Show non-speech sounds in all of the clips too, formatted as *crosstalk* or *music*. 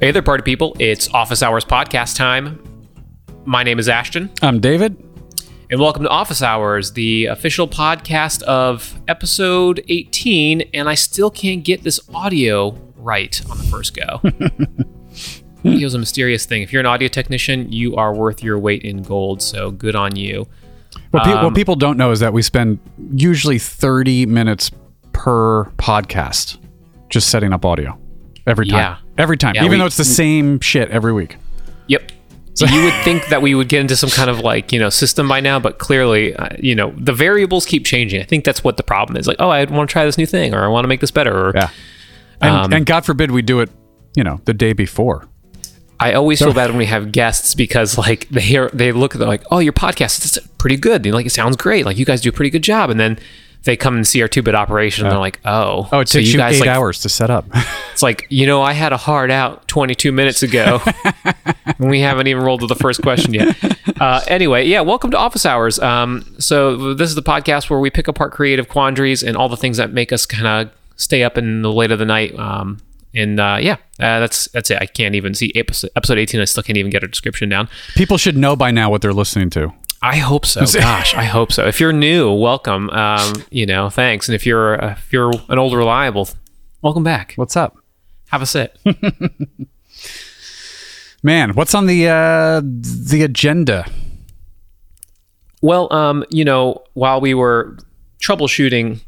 Hey there, party people. It's Office Hours podcast time. My name is Ashton, I'm David. and welcome to Office Hours, the official podcast of episode 18. And I still can't get this audio right on the first go. *laughs* Audio's a mysterious thing. If you're an audio technician, you are worth your weight in gold. So good on you. What, pe- Um, what people don't know is that we spend usually 30 minutes per podcast just setting up audio every time. Yeah. Every time. Yeah, Even we- though it's the same shit every week. Yep. So you would think that we would get into some kind of like you know system by now, but clearly, uh, you know, the variables keep changing. I think that's what the problem is. Like, oh, I want to try this new thing, or I want to make this better. Or Yeah. And, Um, and God forbid we do it, you know, the day before. I always feel bad when we have guests because like they hear they look they're like, oh, your podcast is pretty good. They're like it sounds great. Like you guys do a pretty good job, and then they come and see our two bit operation, and they're like, oh, Oh, it so takes you, guys eight like hours to set up. *laughs* It's like, you know, I had a hard out 22 minutes ago. *laughs* and we haven't even rolled to the first question yet. *laughs* Uh, anyway, yeah, welcome to Office Hours. Um, so, this is the podcast where we pick apart creative quandaries and all the things that make us kind of stay up in the late of the night. Um, and uh, yeah, uh, that's that's it. I can't even see episode, episode 18. I still can't even get a description down. people should know by now what they're listening to. I hope so. *laughs* Gosh, I hope so. If you're new, welcome. Um, you know, thanks. And if you're uh, if you're an old reliable, welcome back. What's up? Have a sit. *laughs* Man, what's on the uh, the agenda? Well, um, you know, while we were troubleshooting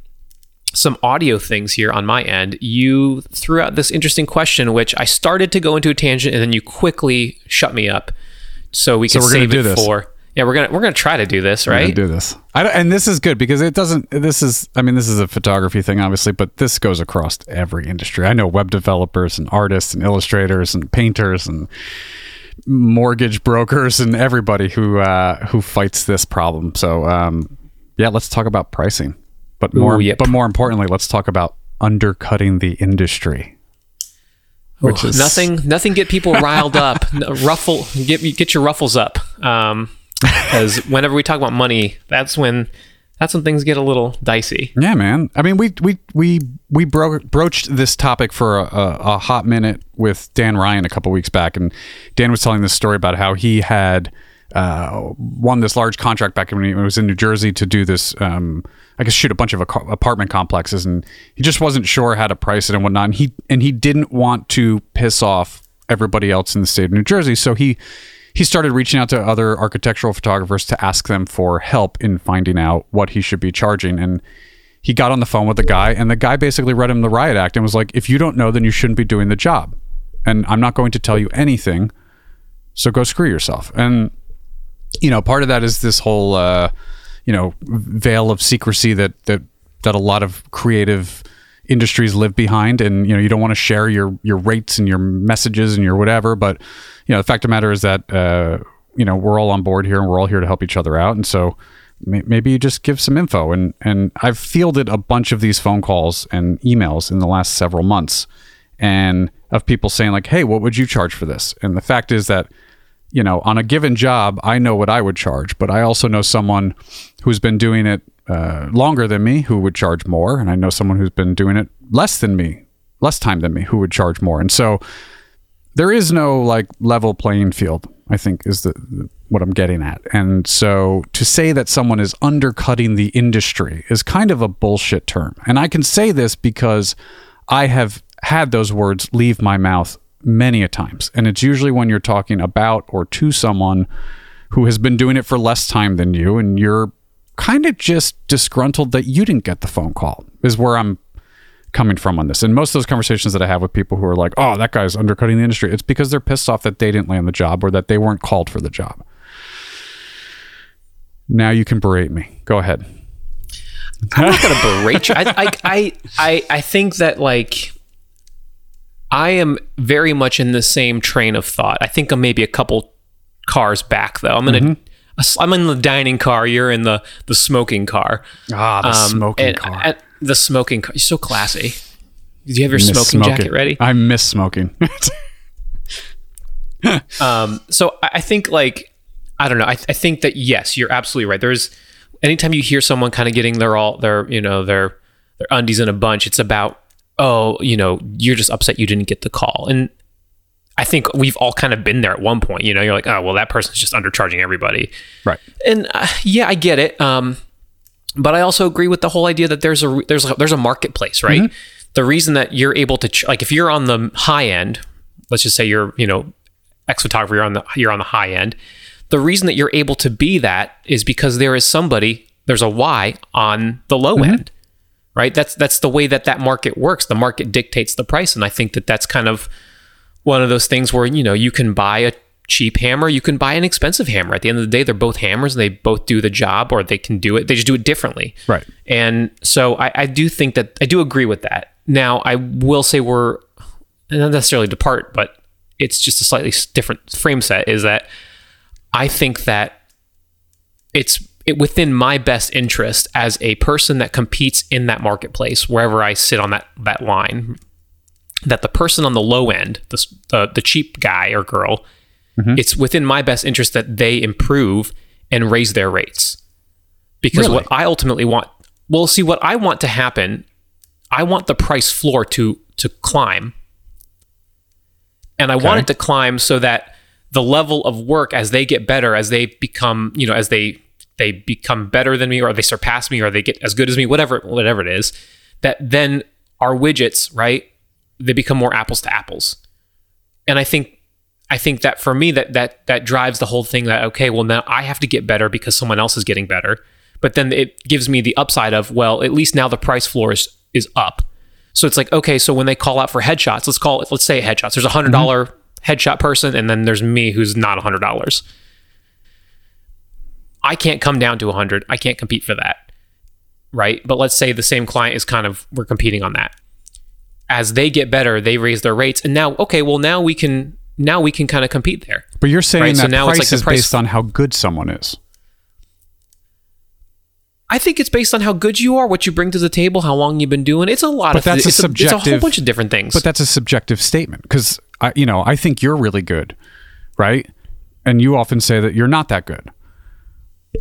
some audio things here on my end, you threw out this interesting question, which I started to go into a tangent, and then you quickly shut me up, so we So could gonna save it this. for. Yeah, we're gonna we're gonna try to do this, We're right? do this. And this is good because it doesn't. This is. I mean, this is a photography thing, obviously, but this goes across every industry. I know web developers and artists and illustrators and painters and mortgage brokers and everybody who uh, who fights this problem. So, um, yeah, let's talk about pricing, but more. Ooh, yep. But more importantly, let's talk about undercutting the industry. Which Ooh, is nothing nothing get people riled up, *laughs* ruffle get get your ruffles up, um, because whenever we talk about money, that's when that's when things get a little dicey. Yeah, man. I mean, we we we we bro- broached this topic for a, a, a hot minute with Dan Ryan a couple weeks back, and Dan was telling this story about how he had uh, won this large contract back when he was in New Jersey to do this. Um, I guess shoot a bunch of apartment complexes, and he just wasn't sure how to price it and whatnot. And he and he didn't want to piss off everybody else in the state of New Jersey, so he he started reaching out to other architectural photographers to ask them for help in finding out what he should be charging. And he got on the phone with the guy, and the guy basically read him the riot act and was like, "If you don't know, then you shouldn't be doing the job, and I'm not going to tell you anything. So go screw yourself." And you know, part of that is this whole, uh, you know, veil of secrecy that that that a lot of creative industries live behind, and you know, you don't want to share your your rates and your messages and your whatever. But you know, the fact of the matter is that uh, you know we're all on board here, and we're all here to help each other out, and so may- maybe you just give some info. And and I've fielded a bunch of these phone calls and emails in the last several months, and of people saying like, "Hey, what would you charge for this?" And the fact is that you know, on a given job, I know what I would charge, but I also know someone who's been doing it uh, longer than me who would charge more, and I know someone who's been doing it less than me, less time than me, who would charge more. And so there is no like level playing field. I think is the, the what I'm getting at. And so to say that someone is undercutting the industry is kind of a bullshit term. And I can say this because I have had those words leave my mouth many a times. And it's usually when you're talking about or to someone who has been doing it for less time than you and you're kind of just disgruntled that you didn't get the phone call is where I'm coming from on this. And most of those conversations that I have with people who are like, "Oh, that guy's undercutting the industry." It's because they're pissed off that they didn't land the job or that they weren't called for the job. Now you can berate me. Go ahead. I'm not gonna berate you. I, I, I, I, I think that like I am very much in the same train of thought. I think I'm maybe a couple cars back though. I'm in a, I'm in the dining car. You're in the the smoking car. Ah, the Um, smoking and- car. and the smoking car. You're so classy. Do you have your Miss smoking, jacket ready? I miss smoking. *laughs* Um, so I, think like I don't know. I, I think that yes, you're absolutely right. There's anytime you hear someone kind of getting their all their you know their their undies in a bunch, it's about oh you know you're just upset you didn't get the call, and I think we've all kind of been there at one point. You know, you're like, oh, well, that person's just undercharging everybody. Right. And uh, yeah, I get it. Um, but I also agree with the whole idea that there's a there's a, there's a marketplace, right? The reason that you're able to ch- like if you're on the high end, let's just say you're you know ex photographer, you're on the you're on the high end. The reason that you're able to be that is because there is somebody there's a Y on the low end, right? That's that's the way that that market works. The market dictates the price, and I think that that's kind of one of those things where you know you can buy a cheap hammer, you can buy an expensive hammer. At the end of the day, they're both hammers and they both do the job, or they can do it. They just do it differently. Right. And so I, I do think that I do agree with that. Now I will say we're not necessarily depart, but it's just a slightly different frame set. Is that I think that it's it, within my best interest as a person that competes in that marketplace, wherever I sit on that that line, that the person on the low end, the the, cheap guy or girl, mm-hmm. it's within my best interest that they improve and raise their rates. Because Really? what I ultimately want, well, see, what I want to happen, I want the price floor to to climb, and I want it to climb so that the level of work as they get better, as they become, you know, as they they become better than me, or they surpass me, or they get as good as me, whatever whatever it is, that then our widgets, right, they become more apples to apples, and I think I think that for me that that that drives the whole thing that okay, well now I have to get better because someone else is getting better. But then it gives me the upside of well, at least now the price floor is is up. So it's like okay, so when they call out for headshots, let's call it let's say headshots. There's a hundred dollar mm-hmm. headshot person, and then there's me who's not a hundred dollars. I can't come down to a hundred. I can't compete for that, right? But let's say the same client is kind of we're competing on that. As they get better, they raise their rates, and now okay, well now we can now we can kind of compete there. But you're saying Right, so that now price it's like is price- based on how good someone is. I think it's based on how good you are, what you bring to the table, how long you've been doing. It's a lot But of that's a it's, a, it's a whole bunch of different things. But that's a subjective statement because I, you know, I think you're really good, right? And you often say that you're not that good,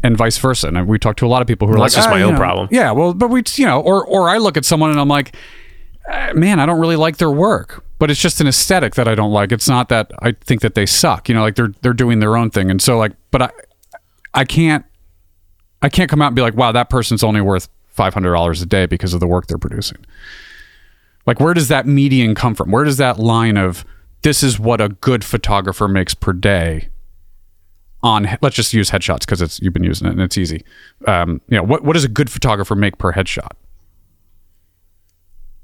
and vice versa. And we talk to a lot of people who are Well, like, that's just "Ah, my own know." problem. Yeah, well, but we, you know, or or I look at someone and I'm like, "Ah, man, I don't really like their work, but it's just an aesthetic that I don't like. It's not that I think that they suck. You know, like they're they're doing their own thing, and so like, but I I can't I can't come out and be like, wow, that person's only worth five hundred dollars a day because of the work they're producing. Like, where does that median come from? Where does that line of this is what a good photographer makes per day on? Let's just use headshots because it's you've been using it and it's easy. Um, you know, what what does a good photographer make per headshot?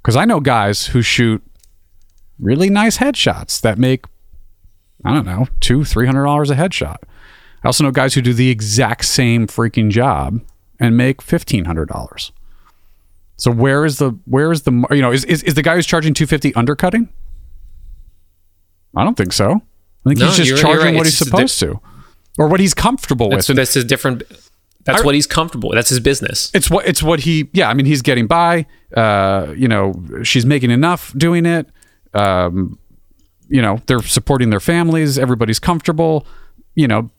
Because I know guys who shoot really nice headshots that make I don't know two three hundred dollars a headshot. I also know guys who do the exact same freaking job and make fifteen hundred dollars. So where is the where is the you know is is, is the guy who's charging two fifty undercutting? I don't think so. I think No, he's just charging right. what It's he's just a di- supposed to, or what he's comfortable that's, with. That's his different. That's I- what he's comfortable. with. That's his business. it's what it's what he yeah. I mean he's getting by. Uh, you know she's making enough doing it. Um, you know they're supporting their families. Everybody's comfortable. You know,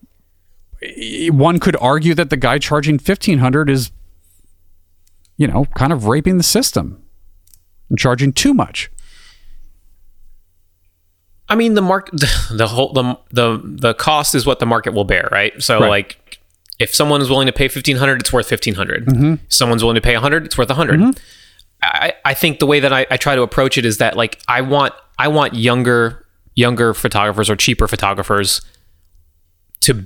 one could argue that the guy charging fifteen hundred is, you know, kind of raping the system and charging too much. I mean, the mark, *laughs* the whole the the the cost is what the market will bear, right? So Right. like, if someone is willing to pay fifteen hundred, it's worth fifteen Mm-hmm. Someone's willing to pay a hundred, it's worth a 100 I, I think the way that I, I try to approach it is that like I want I want younger younger photographers or cheaper photographers to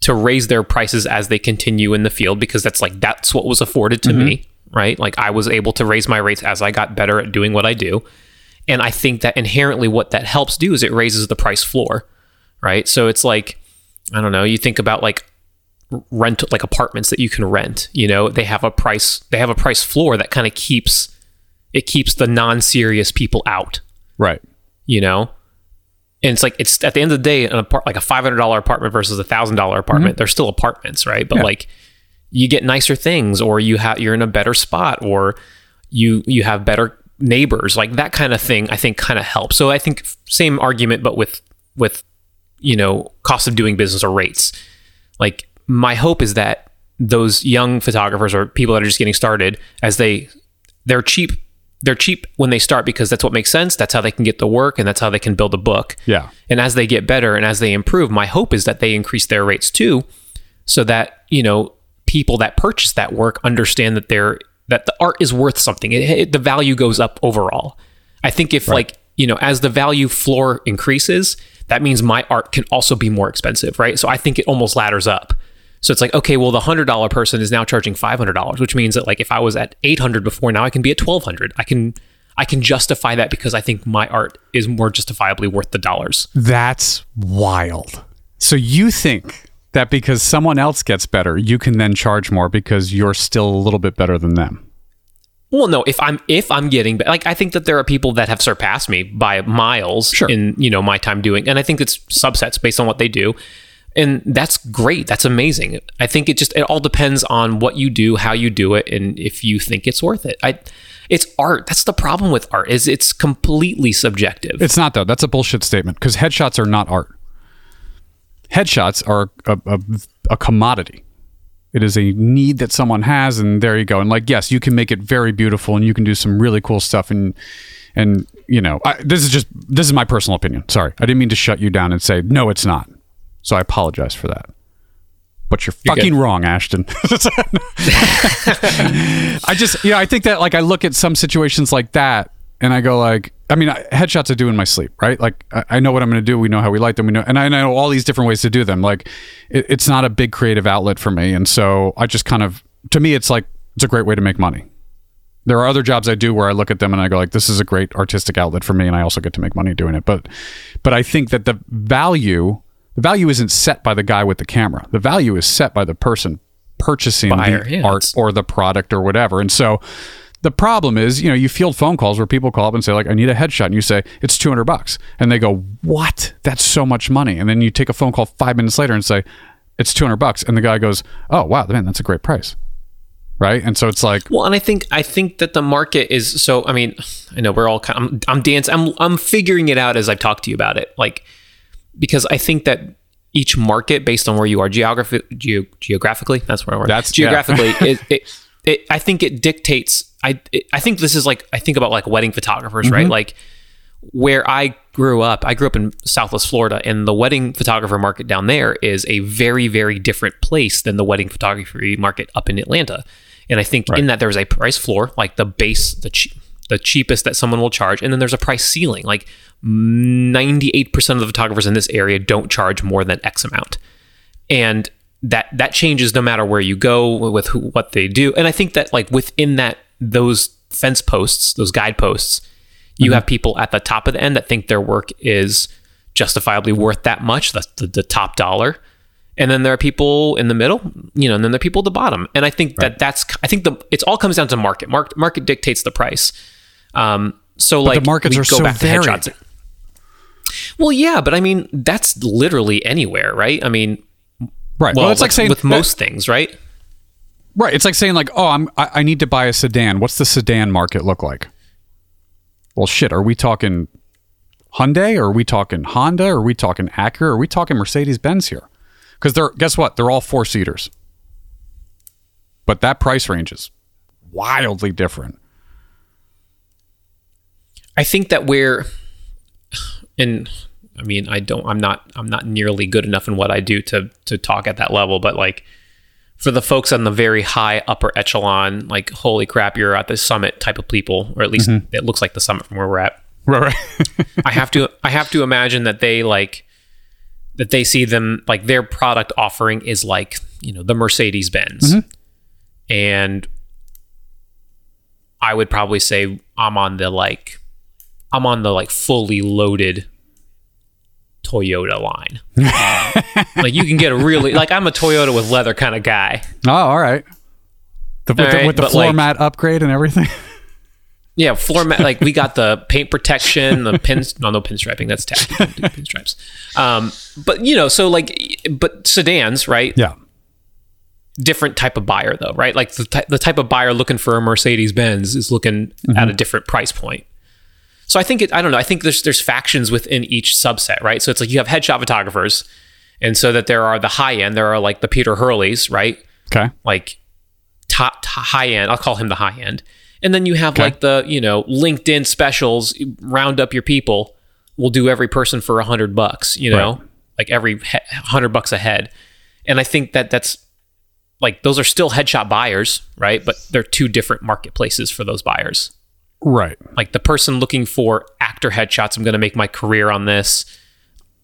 to raise their prices as they continue in the field because that's like that's what was afforded to me, right? Like I was able to raise my rates as I got better at doing what I do. And I think that inherently what that helps do is it raises the price floor, right? So it's like, I don't know, you think about like rent like apartments that you can rent, you know, they have a price they have a price floor that kind of keeps it keeps the non-serious people out, Right. you know? And it's like it's at the end of the day, an apart like a five hundred dollar apartment versus a thousand dollar mm-hmm. apartment. They're still apartments, right? But Yeah. like you get nicer things, or you have you're in a better spot, or you you have better neighbors, like that kind of thing. I think kind of helps. So I think same argument, but with with you know cost of doing business or rates. Like my hope is that those young photographers or people that are just getting started, as they they're cheap they're cheap when they start because that's what makes sense. That's how they can get the work and that's how they can build a book. Yeah. And as they get better and as they improve, my hope is that they increase their rates too, so that you know people that purchase that work understand that they're that the art is worth something. It, it- the value goes up overall. I think if like you know as the value floor increases, that means my art can also be more expensive, right? So I think it almost ladders up. So it's like okay, well the hundred dollar person is now charging five hundred dollars, which means that like if I was at eight hundred before, now I can be at twelve hundred. I can I can justify that because I think my art is more justifiably worth the dollars. That's wild. So you think that because someone else gets better, you can then charge more because you're still a little bit better than them. Well, no, if I'm if I'm getting like I think that there are people that have surpassed me by miles Sure. in you know my time doing, and I think it's subsets based on what they do, and that's great. That's amazing. I think it just it all depends on what you do, how you do it, and if you think it's worth it. I, it's art. That's the problem with art is it's completely subjective. It's not though. That's a bullshit statement because headshots are not art. Headshots are a, a, a commodity. It is a need that someone has, and there you go. And like, yes, you can make it very beautiful, and you can do some really cool stuff. And and you know, I, this is just this is my personal opinion. Sorry, I didn't mean to shut you down and say no, it's not. So I apologize for that. But you're, You're fucking good. wrong, Ashton. *laughs* *laughs* I just, yeah, I think that like I look at some situations like that and I go like, I mean, headshots I do in my sleep, right? Like I, I know what I'm going to do. We know how we light them. We know, and I know all these different ways to do them. Like it, it's not a big creative outlet for me, and so I just kind of, to me, it's like it's a great way to make money. There are other jobs I do where I look at them and I go like, this is a great artistic outlet for me, and I also get to make money doing it. But, but I think that the value, the value isn't set by the guy with the camera. The value is set by the person purchasing Buyer, the yeah, art or the product or whatever. And so the problem is, you know, you field phone calls where people call up and say like, I need a headshot. And you say, it's 200 bucks. And they go, what? That's so much money. And then you take a phone call five minutes later and say, it's 200 bucks. And the guy goes, oh, wow, man, that's a great price. Right. And so it's like, Well, and I think I think that the market is so. I mean, I know we're all kind. I'm, I'm dancing. I'm I'm figuring it out as I've talked to you about it. Like because I think that each market, based on where you are geographi- geo- geographically, that's where I work. That's- yeah. geographically. *laughs* it, it, it, I think it dictates. I I think this is like I think about like wedding photographers, Mm-hmm. right? Like where I grew up, I grew up in Southwest Florida, and the wedding photographer market down there is a very, very different place than the wedding photography market up in Atlanta. And I think in that there's a price floor, like the base, the che- the cheapest that someone will charge, and then there's a price ceiling. Like 98% of the photographers in this area don't charge more than X amount, and that that changes no matter where you go with who, what they do. And I think that like within that those fence posts, those guideposts, you have people at the top of the end that think their work is justifiably worth that much. That's the, the top dollar. And then there are people in the middle, you know, and then there are people at the bottom. And I think that that's, I think the, it's all comes down to market. Market, market dictates the price. Um, so like markets we are so varied. headshots. Well, yeah, but I mean, that's literally anywhere, right? I mean, right. well, Well, it's like saying with most things, right? Right. It's like saying like, oh, I'm I, I need to buy a sedan. What's the sedan market look like? Well, shit. Are we talking Hyundai? Or are we talking Honda? Or are we talking Acura? Or are we talking Mercedes Benz here? Because they're guess what? They're all four seaters. But that price range is wildly different. I think that we're, and I mean, I don't, I'm not, I'm not nearly good enough in what I do to to talk at that level. But like, for the folks on the very high upper echelon, like, holy crap, you're at the summit type of people, or at least mm-hmm. it looks like the summit from where we're at. Right. Right. *laughs* I have to, I have to imagine that they like, that they see them like their product offering is like, you know, the Mercedes Benz, mm-hmm. and I would probably say I'm on the like I'm on the like fully loaded Toyota line. *laughs* like you can get a really like I'm a Toyota with leather kind of guy. oh, all right. The, with, All the, with the floor like- mat upgrade and everything. *laughs* Yeah, floor mat like we got the paint protection, the pins *laughs* no no pinstriping, that's tacky. Don't do pinstripes. Um but you know, so like but sedans, right? yeah. different type of buyer though, right? Like the, ty- the type of buyer looking for a Mercedes Benz is looking at a different price point. So I think it, I don't know. I think there's there's factions within each subset, right? So it's like you have headshot photographers, and so that there are the high end. There are like the Peter Hurleys, right? Okay. Like top, top high end. I'll call him the high end. And then you have like the, you know, LinkedIn specials, round up your people. We'll do every person for a hundred bucks, you know, Right. like every he- hundred bucks a head. And I think that that's like, those are still headshot buyers, right? But they're two different marketplaces for those buyers. Right. Like the person looking for actor headshots, I'm going to make my career on this.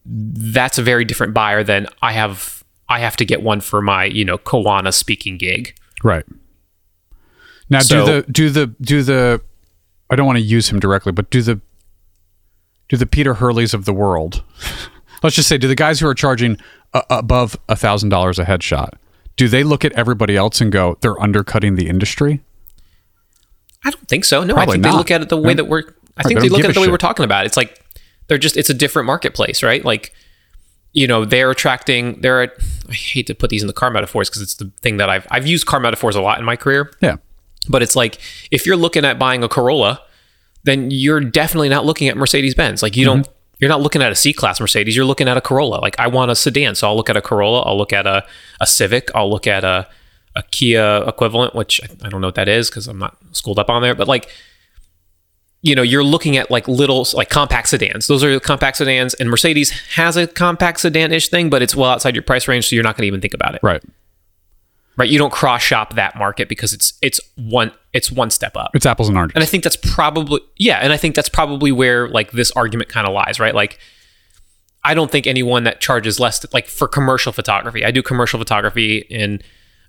That's a very different buyer than I have. I have to get one for my, you know, keynote speaking gig. Right. Now So- do the do the do the I don't want to use him directly, but do the do the Peter Hurleys of the world. *laughs* Let's just say do the guys who are charging uh, above a thousand dollars a headshot, do they look at everybody else and go, they're undercutting the industry? I don't think so. No, Probably I think they look at it the way that we're. I think they they look at it the way shit. we're talking about. it. It's like they're just. It's a different marketplace, right? Like, you know, they're attracting. They're. I hate to put these in the car metaphors because it's the thing that I've I've used car metaphors a lot in my career. Yeah. But it's like if you're looking at buying a Corolla, then you're definitely not looking at Mercedes Benz. Like you mm-hmm. don't. You're not looking at a C class Mercedes. You're looking at a Corolla. Like I want a sedan, so I'll look at a Corolla. I'll look at a a Civic. I'll look at a a Kia equivalent, which I, don't know what that is because I'm not schooled up on there. But like you know, you're looking at like little like compact sedans. Those are compact sedans, and Mercedes has a compact sedan-ish thing, but it's well outside your price range, so you're not going to even think about it, Right. right? You don't cross shop that market because it's it's one it's one step up, It's apples and oranges. and I think that's probably yeah, and I think that's probably where like this argument kind of lies, right? Like, I don't think anyone that charges less like for commercial photography. I do commercial photography and.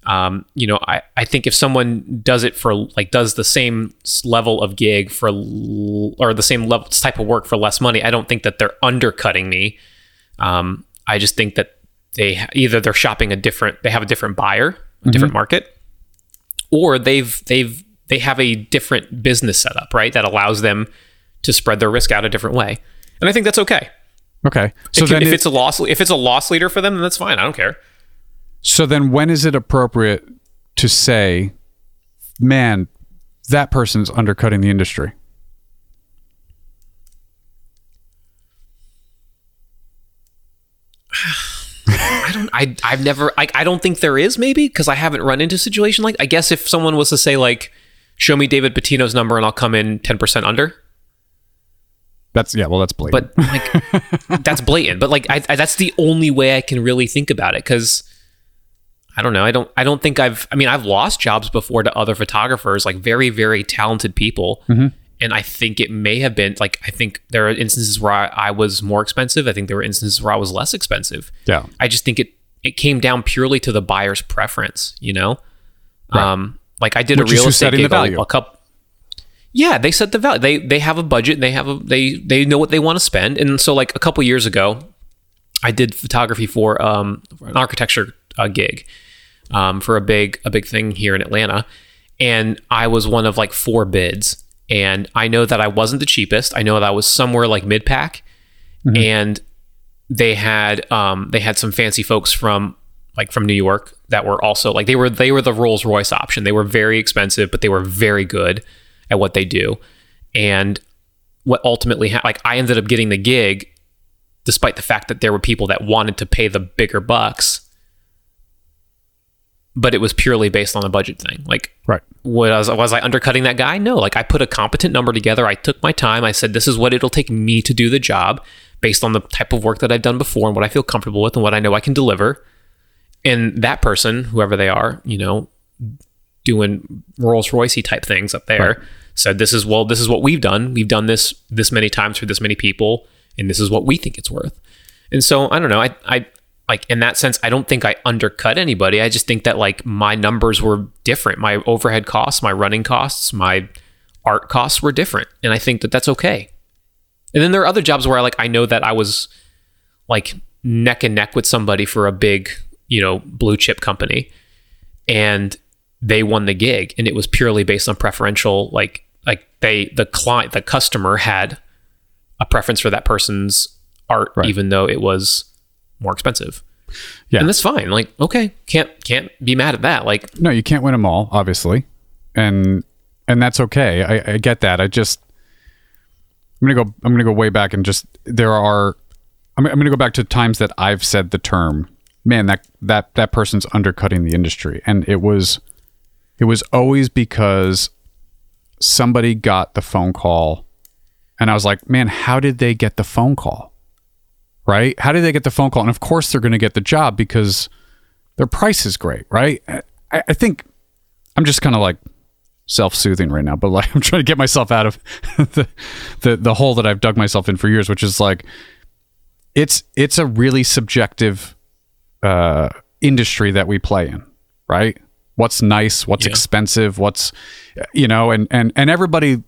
Um, you know, I, I think if someone does it for like does the same level of gig for l- or the same level type of work for less money, I don't think that they're undercutting me. Um, I just think that they either they're shopping a different, they have a different buyer, a different market, or they've they've they have a different business setup, right? That allows them to spread their risk out a different way, and I think that's okay. okay. So So then if it- it's a loss, if it's a loss leader for them, then that's fine. I don't care. So then when is it appropriate to say, man, that person's undercutting the industry? *sighs* I don't. I I've never. I I don't think there is maybe because I haven't run into a situation like. I guess if someone was to say like, show me David Patino's number and I'll come in ten percent under. That's yeah, well that's blatant. But like, *laughs* that's blatant. But like, I, I that's the only way I can really think about it because. I don't know. I don't. I don't think I've. I mean, I've lost jobs before to other photographers, like very, very talented people, and I think it may have been like. I think there are instances where I, I was more expensive. I think there were instances where I was less expensive. yeah. I just think it it came down purely to the buyer's preference, you know. Um, like I did Which a real estate gig a- value. a couple. Yeah, they set the value. They they have a budget. And they have a they they know what they want to spend. And so like a couple years ago, I did photography for um an architecture uh, gig, um for a big a big thing here in Atlanta, and I was one of like four bids. And I know that I wasn't the cheapest. I know that I was somewhere like mid pack, and they had um they had some fancy folks from like from New York that were also like they were they were the Rolls Royce option. They were very expensive, but they were very good at what they do. And what ultimately ha- like I ended up getting the gig despite the fact that there were people that wanted to pay the bigger bucks. But it was purely based on a budget thing. Like Right. was was I undercutting that guy? No. Like I put a competent number together. I took my time. I said this is what it'll take me to do the job based on the type of work that I've done before and what I feel comfortable with and what I know I can deliver. And that person, whoever they are, you know, doing Rolls Royce type things up there, said this is well, this is what we've done. We've done this this many times for this many people, and this is what we think it's worth. And so I don't know. I I like in that sense, I don't think I undercut anybody. I just think that like my numbers were different. My overhead costs, my running costs, my art costs were different, and I think that that's okay. And then there are other jobs where I like I know that I was like neck and neck with somebody for a big, you know, blue chip company, and they won the gig, and it was purely based on preferential like like they the client the customer had a preference for that person's art, Right. even though it was more expensive. Yeah. and that's fine. Like okay, can't can't be mad at that. Like No, you can't win them all, obviously, and and that's okay. I, I get that. I just I'm gonna go. I'm gonna go way back and just there are. I'm, I'm gonna go back to times that I've said the term. Man, that that that person's undercutting the industry, and it was it was always because somebody got the phone call and I was like, man, how did they get the phone call? Right? How did they get the phone call? And of course they're going to get the job because their price is great, right? I, I think I'm just kind of like self-soothing right now, but like *laughs* I'm trying to get myself out of *laughs* the, the the hole that I've dug myself in for years, which is like it's it's a really subjective uh, industry that we play in, right? What's nice, what's Yeah. expensive, what's you know, and and and everybody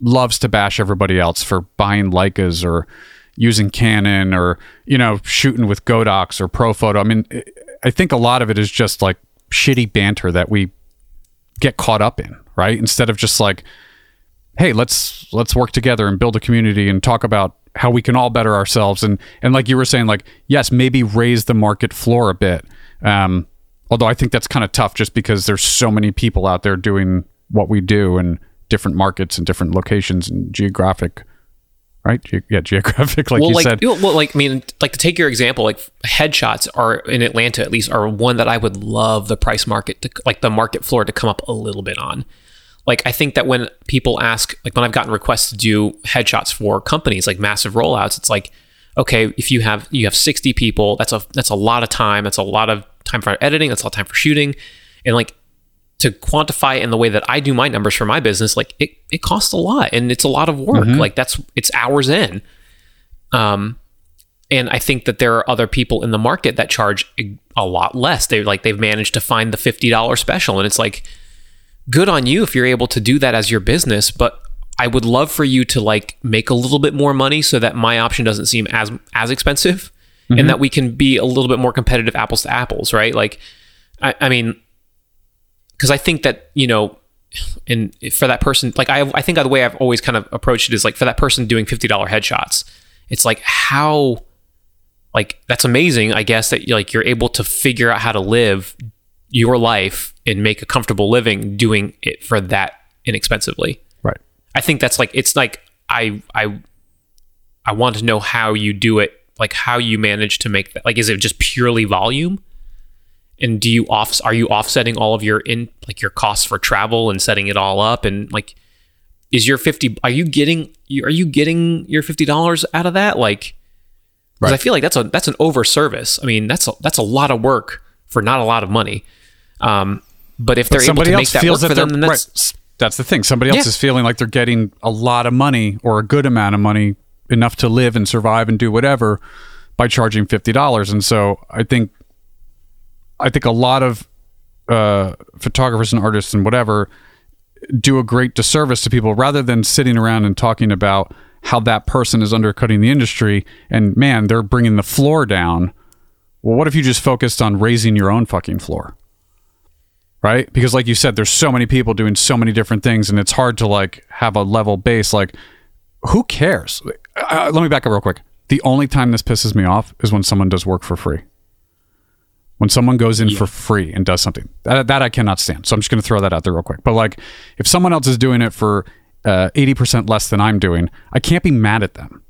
loves to bash everybody else for buying Leicas or using Canon or you know shooting with Godox or Profoto. I mean, I think a lot of it is just like shitty banter that we get caught up in, right? Instead of just like, hey, let's let's work together and build a community and talk about how we can all better ourselves and and like you were saying, like yes, maybe raise the market floor a bit. Um, although I think that's kind of tough just because there's so many people out there doing what we do in different markets and different locations and geographic, right? Ge- yeah, geographic, *laughs* like well, you like, said. well, like I mean, like to take your example, like headshots are in Atlanta at least are one that I would love the price market to like the market floor to come up a little bit on. Like I think that when people ask, like when I've gotten requests to do headshots for companies like massive rollouts, it's like, okay, if you have you have sixty people, that's a that's a lot of time. That's a lot of time for editing. That's a lot of time for shooting, and like to quantify in the way that I do my numbers for my business, like it, it costs a lot and it's a lot of work. Like that's it's hours in. Um, and I think that there are other people in the market that charge a- lot less. They like they've managed to find the fifty dollar special, and it's like good on you if you're able to do that as your business. But I would love for you to like make a little bit more money so that my option doesn't seem as as expensive, and that we can be a little bit more competitive, apples to apples, right? Like, I, I mean, because I think that you know, and for that person, like I, I think the way I've always kind of approached it is like for that person doing fifty dollar headshots, it's like how, like that's amazing. I guess that like you're able to figure out how to live your life and make a comfortable living doing it for that inexpensively. right. I think that's like it's like I I I want to know how you do it, like how you manage to make that. Like, is it just purely volume? And do you off are you offsetting all of your in like your costs for travel and setting it all up and like is your fifty? Are you getting are you getting your fifty dollars out of that? Like, because I feel like that's a that's an over service. I mean, that's a that's a lot of work for not a lot of money. Um, but if they're able somebody to make else that work that for them, then that's right. That's the thing. Somebody else Yeah. is feeling like they're getting a lot of money or a good amount of money, enough to live and survive and do whatever, by charging fifty dollars. And so I think, I think a lot of uh, photographers and artists and whatever do a great disservice to people rather than sitting around and talking about how that person is undercutting the industry and man, they're bringing the floor down. Well, what if you just focused on raising your own fucking floor? right? Because like you said, there's so many people doing so many different things, and it's hard to like have a level base. Like, who cares? Uh, let me back up real quick. The only time this pisses me off is when someone does work for free. When someone goes in for free and does something that, that I cannot stand. So I'm just going to throw that out there real quick. But like, if someone else is doing it for uh, eighty percent less than I'm doing, I can't be mad at them,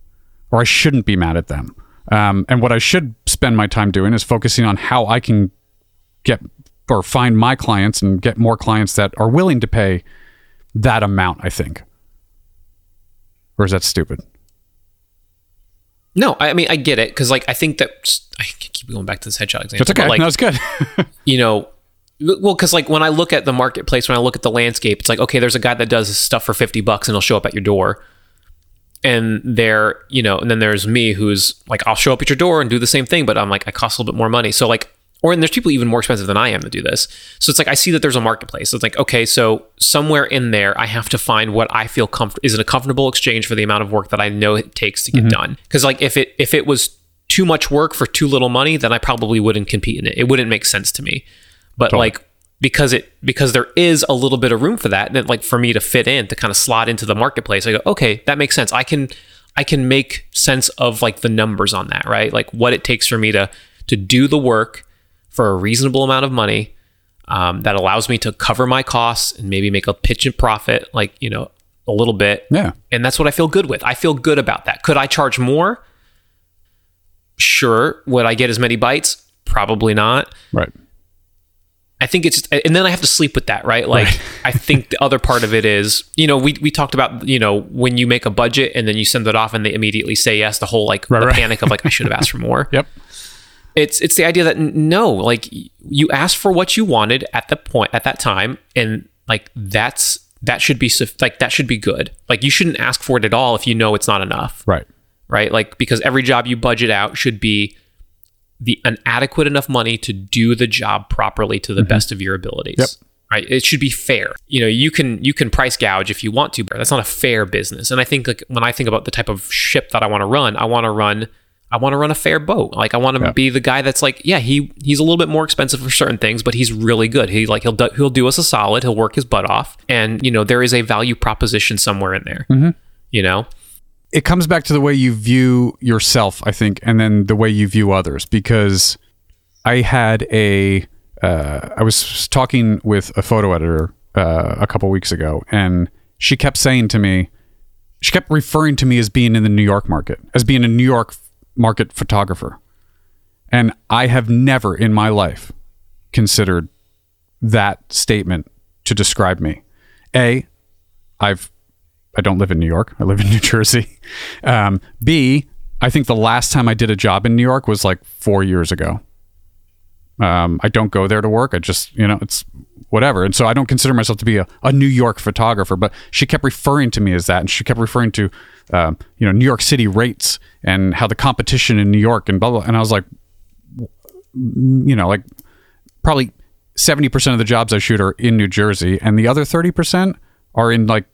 or I shouldn't be mad at them. Um, and what I should spend my time doing is focusing on how I can get or find my clients and get more clients that are willing to pay that amount, I think. Or is that stupid? No. I mean, I get it because like I think that I keep going back to this headshot example. That's okay. like, no, it's good. *laughs* you know well because like when i look at the marketplace when i look at the landscape it's like okay there's a guy that does this stuff for 50 bucks and he'll show up at your door and there you know and then there's me who's like i'll show up at your door and do the same thing but i'm like i cost a little bit more money so like or and there's people even more expensive than i am to do this. So it's like i see that there's a marketplace. So it's like okay so somewhere in there i have to find what i feel comfortable is it a comfortable exchange for the amount of work that i know it takes to get mm-hmm. done? Because like if it if it was too much work for too little money then i probably wouldn't compete in it. It wouldn't make sense to me. But like because it because there is a little bit of room for that and then like for me to fit in to kind of slot into the marketplace i go okay that makes sense. I can i can make sense of like the numbers on that right? Like what it takes for me to to do the work for a reasonable amount of money um, that allows me to cover my costs and maybe make a pitch and profit like you know a little bit yeah. and that's what I feel good with. I feel good about that. Could I charge more? Sure. Would I get as many bites? Probably not. Right. I think it's, and then I have to sleep with that, right? Like, Right. I think the other part of it is, you know, we, we talked about, you know, when you make a budget and then you send it off and they immediately say yes, the whole like Right, the right. panic of like, I should have asked for more. *laughs* Yep. It's, it's the idea that no, like you asked for what you wanted at the point, at that time. And like, that's, that should be, like, that should be good. Like, you shouldn't ask for it at all if you know it's not enough Right. right? Like because every job you budget out should be the an adequate enough money to do the job properly to the mm-hmm. best of your abilities. Yep. Right. It should be fair. You know, you can you can price gouge if you want to, but that's not a fair business. And I think like when I think about the type of ship that I want to run, I want to run I want to run a fair boat. Like I want to Yeah. be the guy that's like, yeah, he he's a little bit more expensive for certain things, but he's really good. He like he'll do, he'll do us a solid. He'll work his butt off, and you know there is a value proposition somewhere in there. You know, it comes back to the way you view yourself, I think, and then the way you view others. Because I had a, uh, I was talking with a photo editor uh, a couple weeks ago, and she kept saying to me, she kept referring to me as being in the New York market, as being a New York market photographer, and I have never in my life considered that statement to describe me. A, I've I don't live in New York. I live in *laughs* New Jersey. Um, B, I think the last time I did a job in New York was like four years ago. Um, I don't go there to work. I just, you know, it's whatever. And so I don't consider myself to be a, a New York photographer, but she kept referring to me as that. And she kept referring to, um, you know, New York City rates and how the competition in New York and blah, blah. And I was like, you know, like probably 70% of the jobs I shoot are in New Jersey. And the other 30% are in like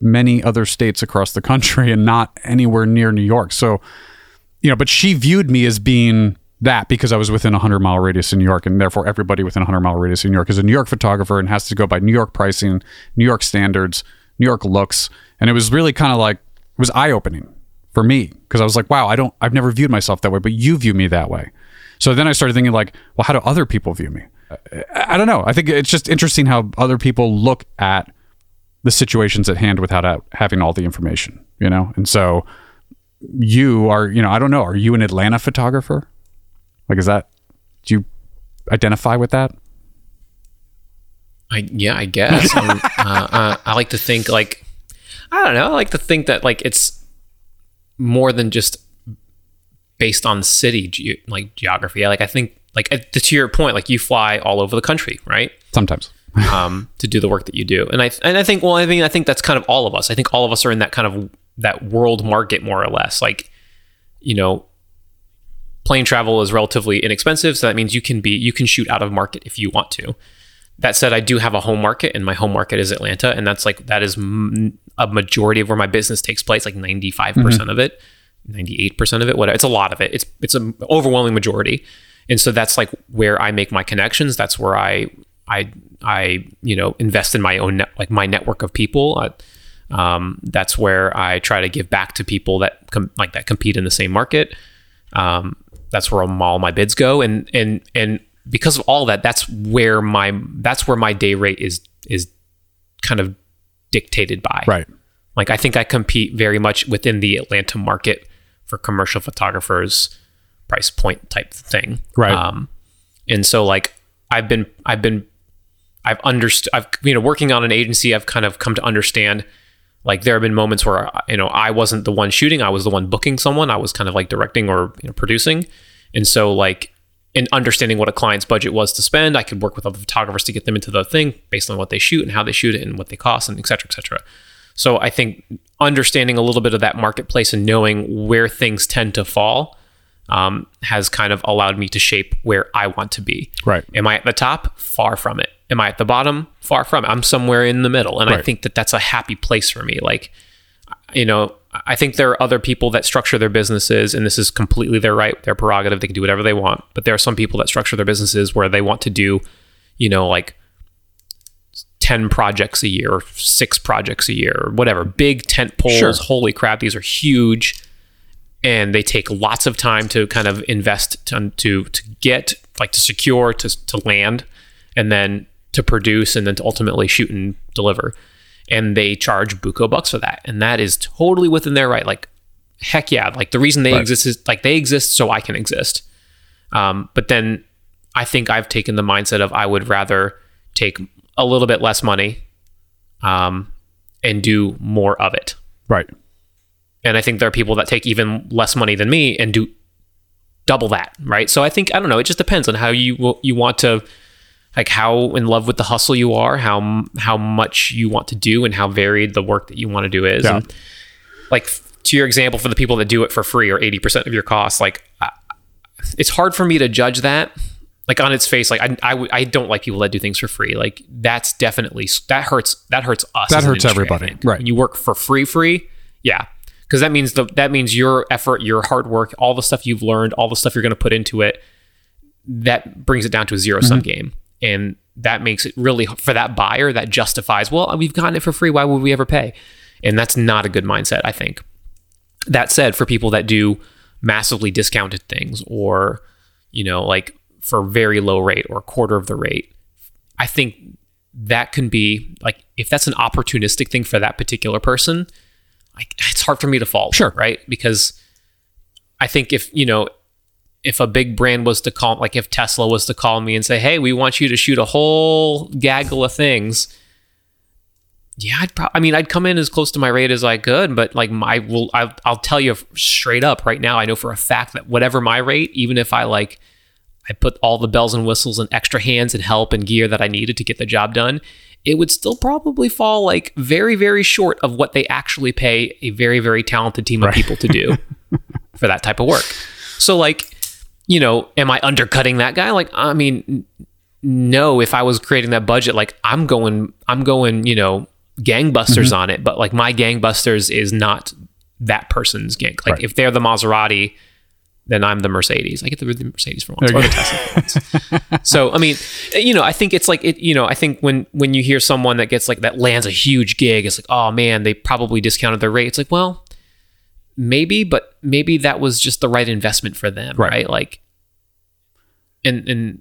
many other states across the country and not anywhere near New York. So, you know, but she viewed me as being that because I was within a 100 mile radius in New York. And therefore, everybody within a 100 mile radius in New York is a New York photographer and has to go by New York pricing, New York standards, New York looks. And it was really kind of like, was eye opening for me because I was like, wow, I don't, I've never viewed myself that way, but you view me that way. So then I started thinking, like, well, how do other people view me? I, I don't know. I think it's just interesting how other people look at the situations at hand without having all the information, you know? And so you are, you know, I don't know, are you an Atlanta photographer? Like, is that, do you identify with that? I yeah, I guess. *laughs* Uh, uh, I like to think like I don't know. I like to think that like it's more than just based on city ge- like geography. Like I think like to your point, like you fly all over the country, right? Sometimes. *laughs* um, to do the work that you do. And I and I think well, I mean, I think that's kind of all of us. I think all of us are in that kind of that world market more or less. Like, you know, plane travel is relatively inexpensive, so that means you can be you can shoot out of market if you want to. That said, I do have a home market, and my home market is Atlanta, and that's like that is m- a majority of where my business takes place, like ninety five percent of it, ninety eight percent of it. Whatever, it's a lot of it. It's it's an overwhelming majority, and so that's like where I make my connections. That's where I I I you know invest in my own net, like my network of people. Uh, um, that's where I try to give back to people that com- like that compete in the same market. Um, that's where all my bids go, and and and because of all that, that's where my that's where my day rate is is kind of dictated by. Right. Like I think I compete very much within the Atlanta market for commercial photographers price point type thing. Right. Um, and so like I've been I've been I've understood I've you know working on an agency I've kind of come to understand like there have been moments where you know I wasn't the one shooting I was the one booking someone I was kind of like directing or you know, producing and so like in understanding what a client's budget was to spend I could work with other photographers to get them into the thing based on what they shoot and how they shoot it and what they cost and et cetera et cetera so I think understanding a little bit of that marketplace and knowing where things tend to fall um, has kind of allowed me to shape where I want to be. Right. Am I at the top? Far from it. Am I at the bottom? Far from it. I'm somewhere in the middle. And I think that that's a happy place for me. Like, you know, I think there are other people that structure their businesses, and this is completely their right, their prerogative. They can do whatever they want. But there are some people that structure their businesses where they want to do, you know, like 10 projects a year or six projects a year or whatever. Big tent poles. Sure. Holy crap, these are huge. And they take lots of time to kind of invest to, to, to get, like to secure, to, to land, and then to produce, and then to ultimately shoot and deliver. And they charge buco bucks for that. And that is totally within their right. Like, heck yeah. Like, the reason they Right. exist is like they exist so I can exist. Um, but then I think I've taken the mindset of I would rather take a little bit less money um, and do more of it. Right. And I think there are people that take even less money than me and do double that, right? So I think I don't know. It just depends on how you you want to, like how in love with the hustle you are, how how much you want to do, and how varied the work that you want to do is. Yeah. And like to your example, for the people that do it for free or eighty percent of your costs, like I, it's hard for me to judge that. Like on its face, like I, I, w- I don't like people that do things for free. Like that's definitely that hurts. That hurts us. That hurts industry, everybody. Right. When you work for free, free, yeah, because that means the that means your effort, your hard work, all the stuff you've learned, all the stuff you're going to put into it, that brings it down to a zero sum mm-hmm. game, and that makes it really for that buyer that justifies. Well, uh, we've gotten it for free. Why would we ever pay? And that's not a good mindset. I think. That said, for people that do massively discounted things, or you know, like for very low rate or a quarter of the rate, I think that can be like if that's an opportunistic thing for that particular person, like it's hard for me to fault. Sure. right? Because I think if you know if a big brand was to call, like if Tesla was to call me and say, "Hey, we want you to shoot a whole gaggle of things," yeah, I'd probably. I mean, I'd come in as close to my rate as I could, but like my will, I'll, I'll tell you straight up right now. I know for a fact that whatever my rate, even if I like, I put all the bells and whistles and extra hands and help and gear that I needed to get the job done, it would still probably fall like very, very short of what they actually pay a very, very talented team of people to do *laughs* for that type of work. So, like, you know, am I undercutting that guy? Like, I mean, no. If I was creating that budget, like, I'm going, I'm going, you know, gangbusters on it. But like, my gangbusters is not that person's gang. Like, Right. if they're the Maserati, then I'm the Mercedes. I get the, the Mercedes for once, or the Tesla for once. so I mean, eh, you know, I think it's like it. You know, I think when when you hear someone that gets like that lands a huge gig, it's like, oh man, they probably discounted their rate. It's like, well, maybe, but maybe that was just the right investment for them, Right. right? Like, and and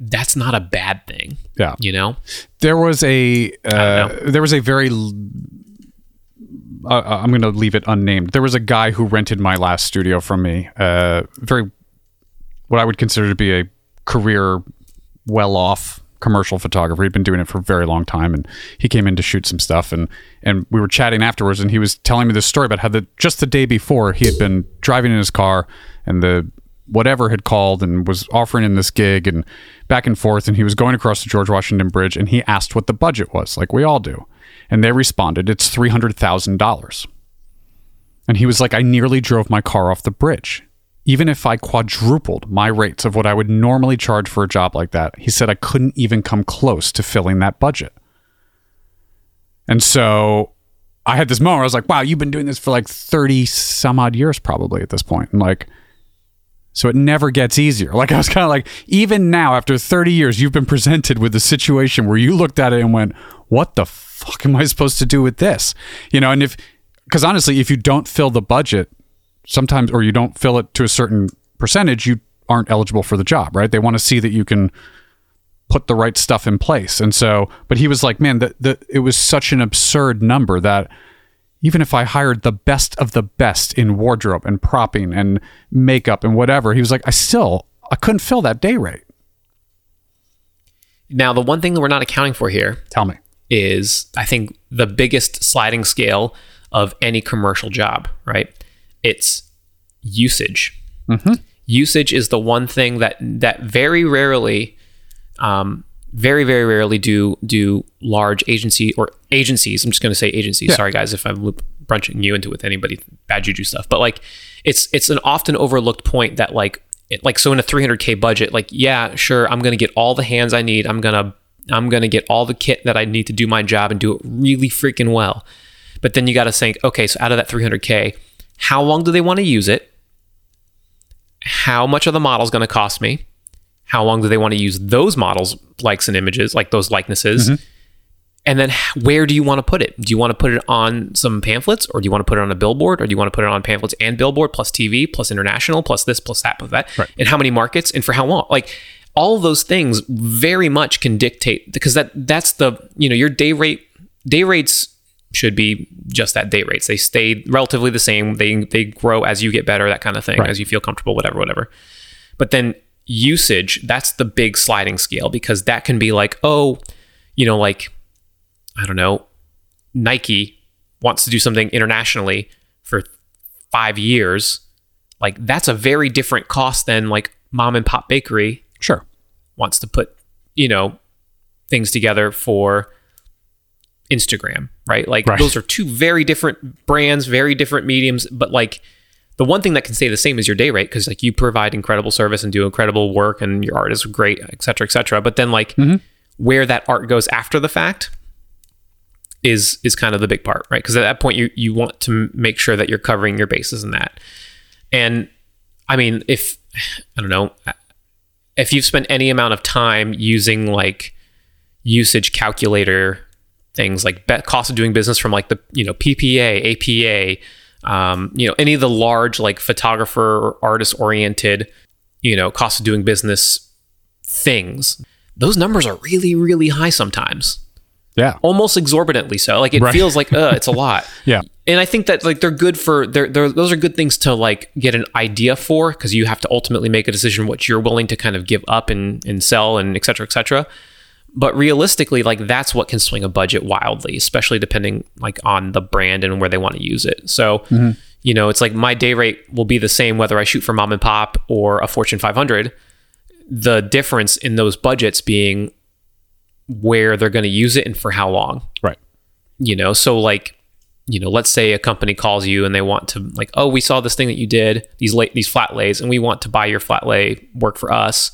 that's not a bad thing, Yeah. you know. There was a uh, there was a very uh, I'm going to leave it unnamed. There was a guy who rented my last studio from me. Uh, very what I would consider to be a career well off commercial photographer. He'd been doing it for a very long time and he came in to shoot some stuff and and we were chatting afterwards and he was telling me this story about how the just the day before he had been driving in his car and the whatever had called and was offering him this gig and back and forth and he was going across the George Washington Bridge and he asked what the budget was like we all do and they responded it's $300,000 and he was like I nearly drove my car off the bridge even if I quadrupled my rates of what I would normally charge for a job like that, he said I couldn't even come close to filling that budget. And so I had this moment I was like, wow, you've been doing this for like 30 some odd years probably at this point. And like, so it never gets easier. Like I was kind of like, even now after 30 years, you've been presented with a situation where you looked at it and went, what the fuck am I supposed to do with this? You know, and if, because honestly, if you don't fill the budget, sometimes or you don't fill it to a certain percentage you aren't eligible for the job right? They want to see that you can put the right stuff in place. And so but he was like man the, the it was such an absurd number that even if i hired the best of the best in wardrobe and propping and makeup and whatever he was like i still i couldn't fill that day rate. Now, the one thing that we're not accounting for here tell me. is I think the biggest sliding scale of any commercial job, right? It's usage. Usage is the one thing that that very rarely, um, very very rarely do do large agency or agencies. I'm just going to say agencies. Sorry guys if I'm loop- bunching you into with anybody bad juju stuff, but like it's it's an often overlooked point that like it, like so in a 300k budget, like yeah, sure, I'm going to get all the hands I need. I'm gonna I'm gonna get all the kit that I need to do my job and do it really freaking well. But then you got to think, okay, so out of that 300k, how long do they want to use it? How much are the models going to cost me? How long do they want to use those models, likes and images, like those likenesses? Mm-hmm. And then where do you want to put it? Do you want to put it on some pamphlets or do you want to put it on a billboard or do you want to put it on pamphlets and billboard plus TV plus international plus this plus that plus that? Right. And how many markets and for how long? Like all those things very much can dictate because that that's the, you know, your day rate day rates should be just that day rates. They stay relatively the same. They they grow as you get better, that kind of thing, Right. as you feel comfortable, whatever, whatever. But then usage, that's the big sliding scale because that can be like, oh, you know, like, I don't know, Nike wants to do something internationally for five years. Like, that's a very different cost than like mom and pop bakery Sure. wants to put, you know, things together for Instagram, right? Like Right. those are two very different brands, very different mediums, but like the one thing that can stay the same is your day rate because like you provide incredible service and do incredible work and your art is great, et cetera, et cetera. But then like mm-hmm. where that art goes after the fact is is kind of the big part, right? Because at that point you you want to make sure that you're covering your bases in that. And I mean, if *sighs* I don't know, if you've spent any amount of time using like usage calculator things like cost of doing business from like the you know PPA, APA, um, you know any of the large like photographer or artist oriented, you know cost of doing business things. Those numbers are really really high sometimes, Yeah. almost exorbitantly so. Like it Right. feels like uh, it's a *laughs* lot. Yeah. and I think that like they're good for they're, they're those are good things to like get an idea for because you have to ultimately make a decision what you're willing to kind of give up and and sell and et cetera, et cetera. But realistically, like that's what can swing a budget wildly, especially depending like on the brand and where they want to use it. So, mm-hmm. you know, it's like my day rate will be the same whether I shoot for mom and pop or a Fortune 500. The difference in those budgets being where they're going to use it and for how long Right. you know so like you know let's say a company calls you and they want to like oh we saw this thing that you did these late these flat lays and we want to buy your flat lay work for us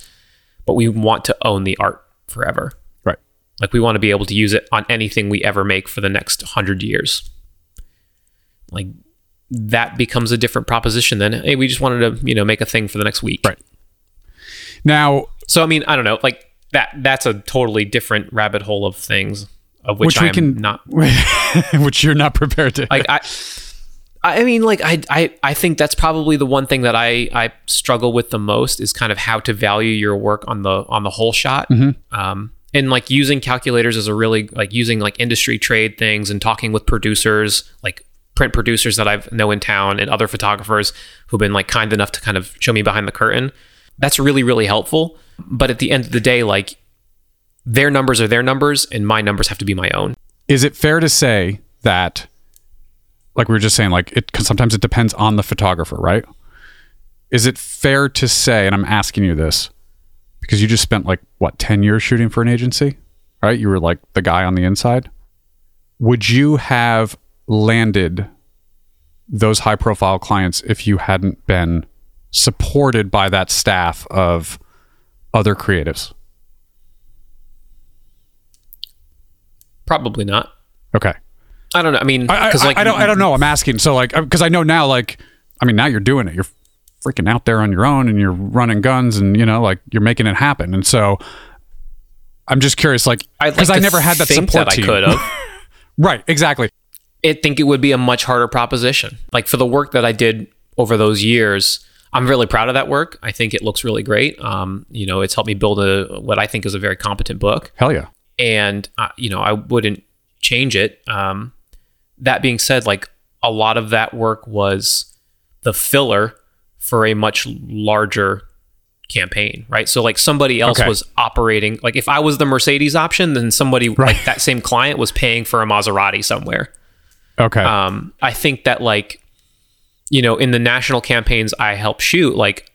but we want to own the art forever. Like we want to be able to use it on anything we ever make for the next 100 years like that becomes a different proposition than hey we just wanted to you know make a thing for the next week Right. Now, so i mean i don't know like that that's a totally different rabbit hole of things of which, which we i'm can not *laughs* which you're not prepared to. like I I mean like I, I I think that's probably the one thing that I I struggle with the most is kind of how to value your work on the on the whole shot. Um and like using calculators is a really like using like industry trade things and talking with producers like print producers that I've know in town and other photographers who've been like kind enough to kind of show me behind the curtain. That's really really helpful. But at the end of the day like their numbers are their numbers and my numbers have to be my own. is it fair to say that like we were just saying like it sometimes it depends on the photographer right is it fair to say and i'm asking you this because you just spent like what 10 years shooting for an agency right you were like the guy on the inside would you have landed those high profile clients if you hadn't been supported by that staff of other creatives Probably not. okay I don't know. I mean, I, I, because like I don't I don't know. I'm asking. So like because I know now like I mean now you're doing it. You're freaking out there on your own and you're running guns and you know like you're making it happen. And so I'm just curious like because like I never had that support that team. I could have. *laughs* right, exactly. I think it would be a much harder proposition. Like for the work that I did over those years, I'm really proud of that work. I think it looks really great. Um, you know, it's helped me build a what I think is a very competent book, Hell yeah. and uh, you know, I wouldn't change it. Um, that being said, like a lot of that work was the filler for a much larger campaign, right? So like somebody else Okay. was operating like if I was the Mercedes option, then somebody like that same client was paying for a Maserati somewhere. Okay. Um, I think that like, you know, in the national campaigns I help shoot, like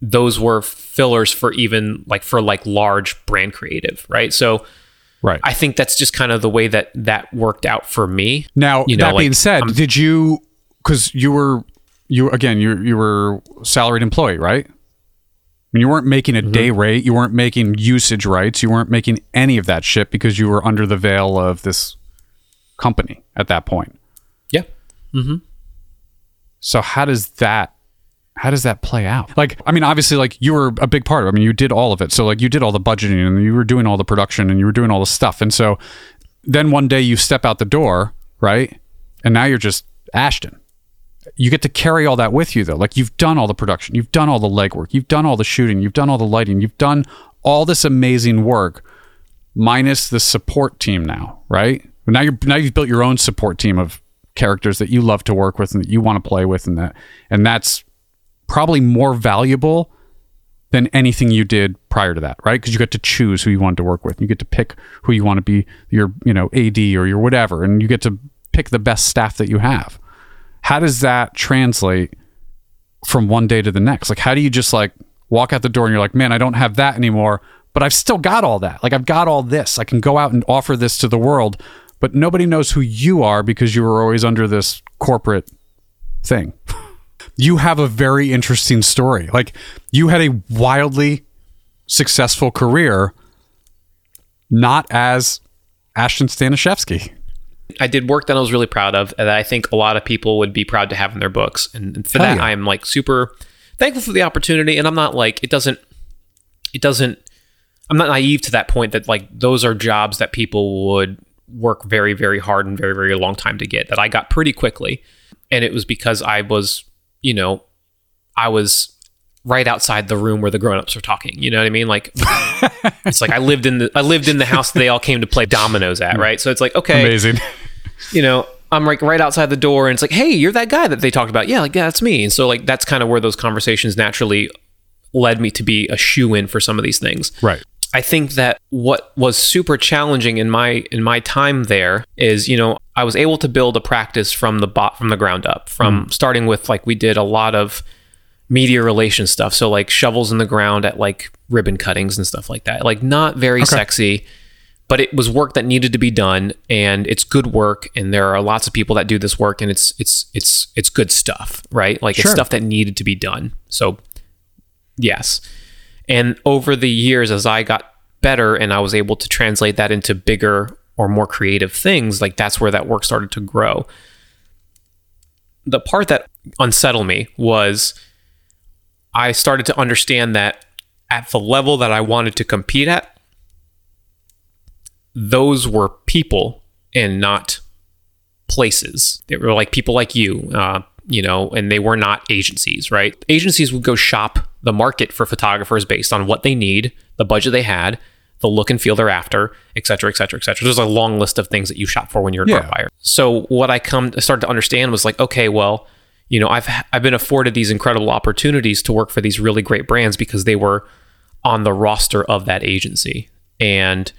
those were fillers for even like for like large brand creative, right? So right. I think that's just kind of the way that that worked out for me. now you know, that being like, said, did you because you were you again you you were salaried employee right? I mean, you weren't making a Mm-hmm. day rate. You weren't making usage rights. You weren't making any of that shit because you were under the veil of this company at that point. Yeah. So how does that how does that play out? Like, I mean, obviously, like you were a big part of. it. I mean, you did all of it. So like, you did all the budgeting and you were doing all the production and you were doing all the stuff. And so then one day you step out the door, right? And now you're just Ashton. You get to carry all that with you though. Like you've done all the production, you've done all the legwork, you've done all the shooting, you've done all the lighting, you've done all this amazing work, minus the support team now, right? Now you're now you've built your own support team of characters that you love to work with and that you want to play with and that and that's probably more valuable than anything you did prior to that, right? Because you get to choose who you wanted to work with. You get to pick who you want to be your, you know, AD or your whatever, and you get to pick the best staff that you have. How does that translate from one day to the next? Like, how do you just like walk out the door and you're like, man, I don't have that anymore, but I've still got all that. Like, I've got all this. I can go out and offer this to the world, but nobody knows who you are because you were always under this corporate thing. *laughs* you have a very interesting story. Like you had a wildly successful career, not as Ashton Staniszewski. I did work that I was really proud of, and I think a lot of people would be proud to have in their books. And, and for Hell that, yeah. I'm like super thankful for the opportunity. And I'm not like it doesn't, it doesn't. I'm not naive to that point that like those are jobs that people would work very, very hard and very, very long time to get. That I got pretty quickly, and it was because I was, you know, I was right outside the room where the grown-ups are talking. You know what I mean? Like it's like I lived in the I lived in the house they all came to play dominoes at, right? So it's like okay, Amazing. you know, I'm like right outside the door and it's like, hey, you're that guy that they talked about. Yeah, like, yeah, that's me. And so, like, that's kind of where those conversations naturally led me to be a shoe in for some of these things. Right. I think that what was super challenging in my in my time there is, you know, I was able to build a practice from the bot from the ground up, from mm. starting with like we did a lot of media relations stuff. So like shovels in the ground at like ribbon cuttings and stuff like that. Like not very sexy, but it was work that needed to be done and it's good work and there are lots of people that do this work and it's it's it's it's good stuff, right? Like Sure. it's stuff that needed to be done. So yes. And over the years as I got better and I was able to translate that into bigger or more creative things, like that's where that work started to grow. The part that unsettled me was I started to understand that at the level that I wanted to compete at, those were people and not places. They were like people like you, uh, you know, and they were not agencies, right? Agencies would go shop the market for photographers based on what they need, the budget they had, the look and feel they're after, et cetera, et cetera, et cetera. There's a long list of things that you shop for when you're a Yeah. art buyer. So what I come to start to understand was like, okay, well, you know, I've I've been afforded these incredible opportunities to work for these really great brands because they were on the roster of that agency. And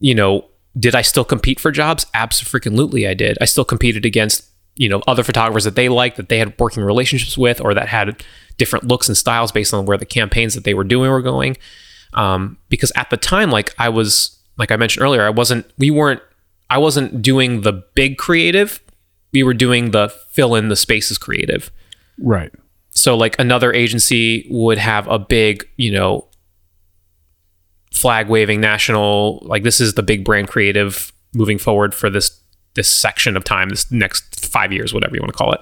you know, did I still compete for jobs? Absolutely, I did. I still competed against you know other photographers that they liked, that they had working relationships with, or that had different looks and styles based on where the campaigns that they were doing were going. Um, because at the time, like I was, like I mentioned earlier, I wasn't, we weren't, I wasn't doing the big creative. We were doing the fill in the spaces creative. Right. so like another agency would have a big you know flag waving national like this is the big brand creative moving forward for this this section of time this next five years whatever you want to call it.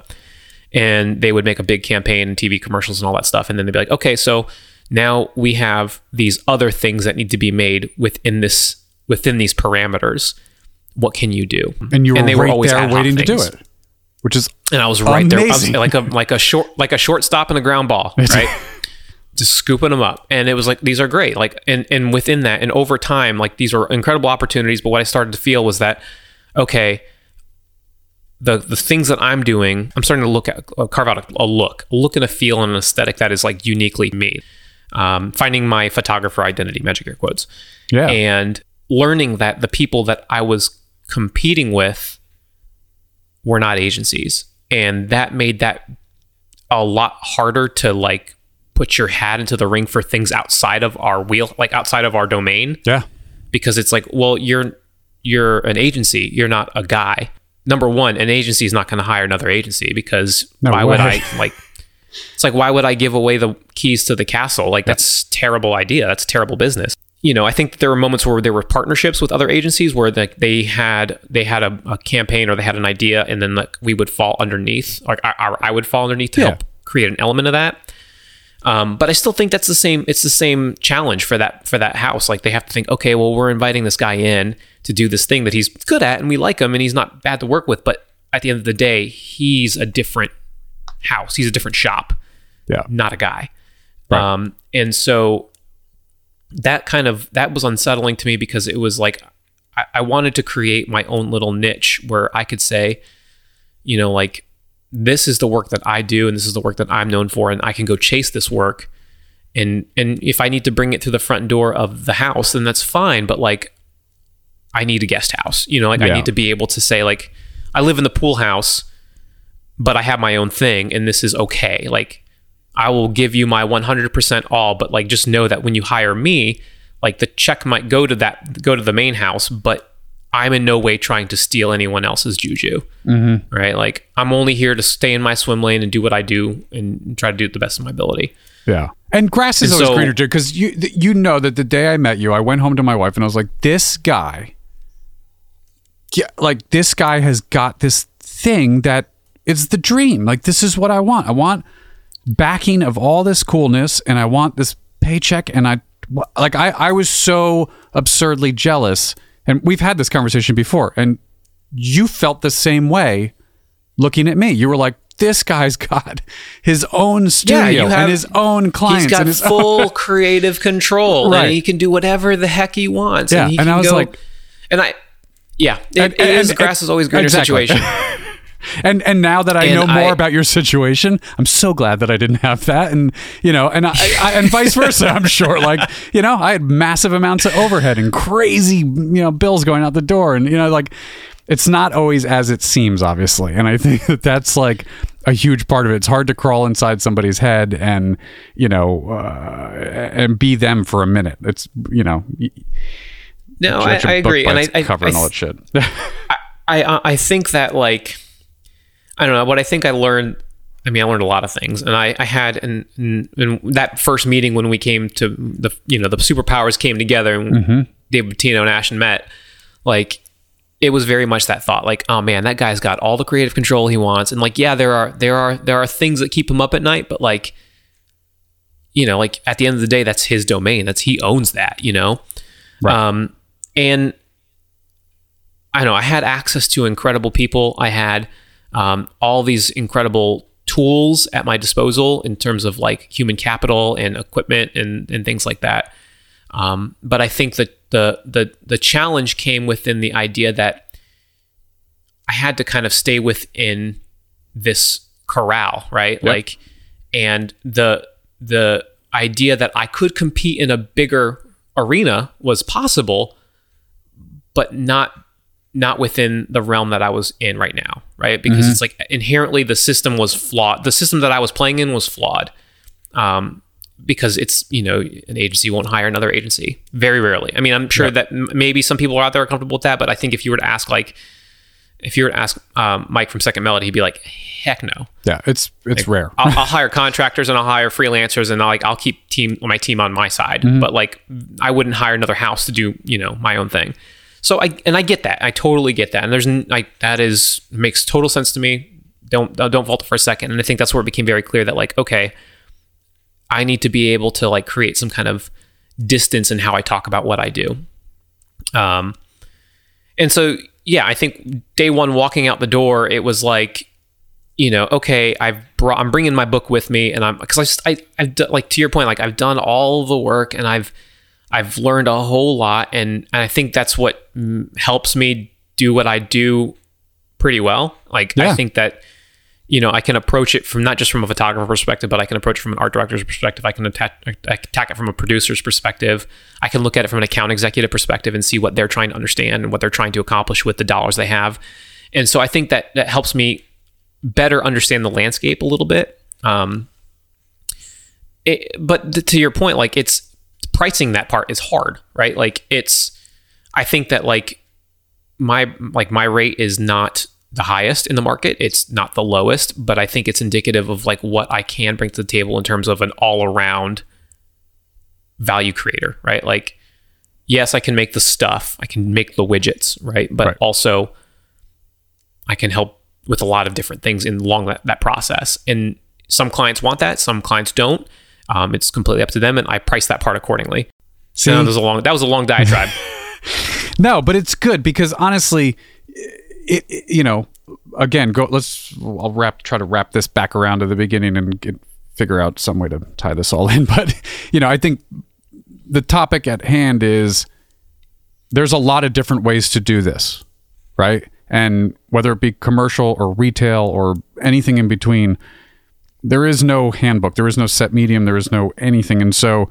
And they would make a big campaign and tv commercials and all that stuff and then they'd be like okay so now we have these other things that need to be made within this within these parameters what can you do And you were they right ad there hoc waiting to do it, which is And I was right there, was like a like a short like a shortstop in the ground ball, *laughs* right? Just scooping them up, and it was like these are great. Like and and within that, and over time, like these were incredible opportunities. But what I started to feel was that okay, the the things that I'm doing, I'm starting to look at uh, carve out a, a look, a look and a feel and an aesthetic that is like uniquely me. Um, finding my photographer identity, magic air quotes yeah. and learning that the people that I was competing with were not agencies. And that made that a lot harder to like put your hat into the ring for things outside of our wheel, like outside of our domain, yeah. because it's like, well, you're you're an agency, you're not a guy. Number one, an agency is not going to hire another agency because No why would. I like? It's like why would I give away the keys to the castle? Like that's a terrible idea. That's a terrible business. You know, I think there were moments where there were partnerships with other agencies where like they had they had a, a campaign or they had an idea, and then like we would fall underneath, like I, I I would fall underneath to Yeah. help create an element of that. Um, but I still think that's the same. It's the same challenge for that for that house. Like they have to think, okay, well, we're inviting this guy in to do this thing that he's good at, and we like him, and he's not bad to work with. But at the end of the day, he's a different house. He's a different shop, Yeah. not a guy. Right. Um, and so that kind of that was unsettling to me because it was like I, I wanted to create my own little niche where I could say, you know, like this is the work that I do and this is the work that I'm known for, and I can go chase this work and and if I need to bring it to the front door of the house, then that's fine. But like, I need a guest house. You know, like I need to be able to say like, I live in the pool house, but I have my own thing, and this is okay. Like, I will give you my 100% all, but like, just know that when you hire me, like the check might go to that go to the main house, but I'm in no way trying to steal anyone else's juju. Mm-hmm. Right? Like, I'm only here to stay in my swim lane and do what I do and try to do it the best of my ability. Yeah. And grass is And always so- greener too, because you you know that the day I met you, I went home to my wife and I was like, this guy, yeah, like this guy has got this thing that is the dream. Like this is what I want. I want backing of all this coolness, and I want this paycheck. And I like I I was so absurdly jealous, and we've had this conversation before, and you felt the same way looking at me. You were like. This guy's *laughs* got his own studio you have- and his own clients He's got and his full *laughs* creative control, Right. and he can do whatever the heck he wants. Yeah, and, he and can I was go- like- and I, yeah, it, And- it is and- grass is always greener exactly. situation. *laughs* And and now that I And know more I- about your situation, I'm so glad that I didn't have that, and you know, and I, I and vice versa. I'm sure, like you know, I had massive amounts of overhead and crazy you know bills going out the door, and you know, like it's not always as it seems, obviously, and I *laughs* think that that's like a huge part of it. It's hard to crawl inside somebody's head and you know uh, and be them for a minute. It's you know, No, I, I agree, and I, I, cover I, and all that shit. *laughs* I, I, I think that like, I don't know what I think I learned. I mean, I learned a lot of things, and I, I had in that first meeting when we came to the, you know, the superpowers came together and Mm-hmm. David Patino and Ashton met. Like, it was very much that thought, like, oh man, that guy's got all the creative control he wants, and like, yeah, there are there are there are things that keep him up at night, but like, you know, like at the end of the day, that's his domain. That's he owns that, you know. Right. Um, and I know I had access to incredible people. I had um, all these incredible tools at my disposal in terms of like human capital and equipment and and things like that. Um, but I think that the the the challenge came within the idea that I had to kind of stay within this corral, right? Like, and the the idea that I could compete in a bigger arena was possible, but not not within the realm that I was in right now, right? Because it's like inherently the system was flawed. The system that I was playing in was flawed. Um, because it's you know an agency won't hire another agency very rarely. I mean, I'm sure that m- maybe some people out there are comfortable with that, but I think if you were to ask like if you were to ask um, Mike from Second Melody, he'd be like, "Heck no." yeah, it's it's rare. I'll, I'll *laughs* hire contractors and I'll hire freelancers and I'll like I'll keep team my team on my side, but like I wouldn't hire another house to do you know my own thing. So I and I get that I totally get that and there's like that is makes total sense to me. Don't don't fault it for a second. And I think that's where it became very clear that like okay, I need to be able to like create some kind of distance in how I talk about what I do. Um, and so yeah, I think day one walking out the door, it was like you know, okay, I've brought, I'm bringing my book with me, and I'm because I, just- I, I've like to your point, like I've done all the work, and I've, I've learned a whole lot, and, and I think that's what mm, helps me do what I do pretty well. Like Yeah. I think that, you know, I can approach it from not just from a photographer perspective, but I can approach it from an art director's perspective. I can attack, attack it from a producer's perspective. I can look at it from an account executive perspective and see what they're trying to understand and what they're trying to accomplish with the dollars they have. And so I think that that helps me better understand the landscape a little bit. Um, it, but to your point, like it's pricing that part is hard, right? Like it's, I think that like my like my rate is not the highest in the market. It's not the lowest, but I think it's indicative of like what I can bring to the table in terms of an all around value creator, right? Like, yes, I can make the stuff, I can make the widgets, right? But Right. also, I can help with a lot of different things in along that, that process. And some clients want that, some clients don't. Um, it's completely up to them, and I price that part accordingly. So that was a long that was a long diatribe. *laughs* No, but it's good because honestly, it, it- you know, again, go. Let's. I'll wrap. Try to wrap this back around to the beginning and get, figure out some way to tie this all *laughs* in. But you know, I think the topic at hand is there's a lot of different ways to do this, right? And whether it be commercial or retail or anything in between, there is no handbook, there is no set medium, there is no anything, and so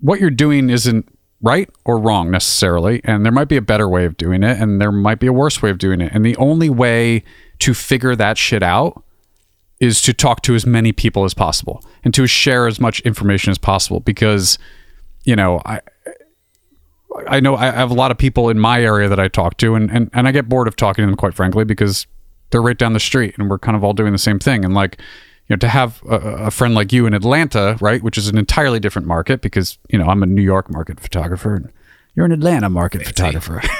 what you're doing isn't right or wrong necessarily, and there might be a better way of doing it, and there might be a worse way of doing it, and the only way to figure that shit out is to talk to as many people as possible and to share as much information as possible because you know I I know I have a lot of people in my area that I talk to and, and, and I get bored of talking to them quite frankly because they're right down the street and we're kind of all doing the same thing. And like you know to have a, a friend like you in Atlanta right which is an entirely different market because you know I'm a New York market photographer and you're an Atlanta market photographer. *laughs*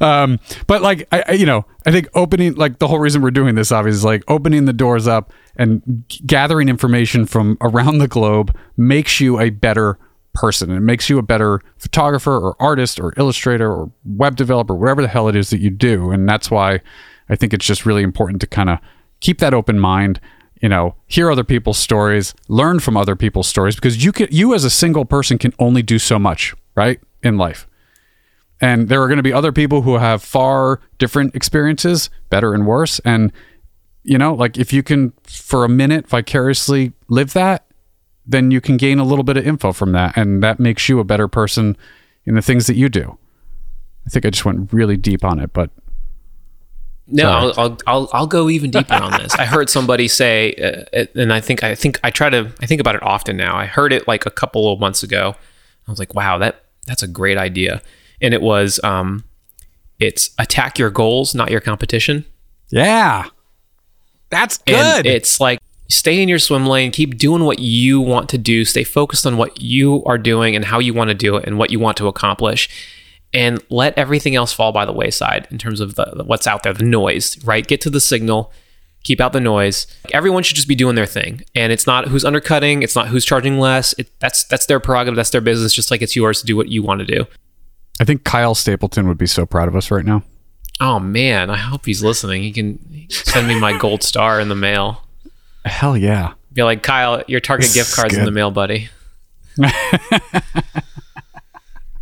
Um, but like I, I, you know, I think opening like the whole reason we're doing this obviously is like opening the doors up and g- gathering information from around the globe makes you a better person. It makes you a better photographer or artist or illustrator or web developer, whatever the hell it is that you do. And that's why I think it's just really important to kind of keep that open mind you know hear other people's stories learn from other people's stories because you can you as a single person can only do so much right in life and there are going to be other people who have far different experiences, better and worse. And, you know, like if you can, for a minute, vicariously live that, then you can gain a little bit of info from that. And that makes you a better person in the things that you do. I think I just went really deep on it, but. No, I'll, I'll, I'll I'll go even deeper on this. I heard somebody say, uh, and I think I think I try to I think about it often now. I heard it like a couple of months ago. I was like, wow, that that's a great idea and it was um, it's attack your goals, not your competition. Yeah, that's good. And it's like stay in your swim lane, keep doing what you want to do, stay focused on what you are doing and how you want to do it and what you want to accomplish. And let everything else fall by the wayside in terms of the, what's out there, the noise, right? Get to the signal, keep out the noise. Everyone should just be doing their thing, and it's not who's undercutting, it's not who's charging less. It, that's that's their prerogative, that's their business, just like it's yours to do what you want to do. I think Kyle Stapleton would be so proud of us right now. Oh man, I hope he's listening. He can send me my gold star in the mail. Hell yeah. Be like, Kyle, your Target gift card's in the mail, buddy. *laughs*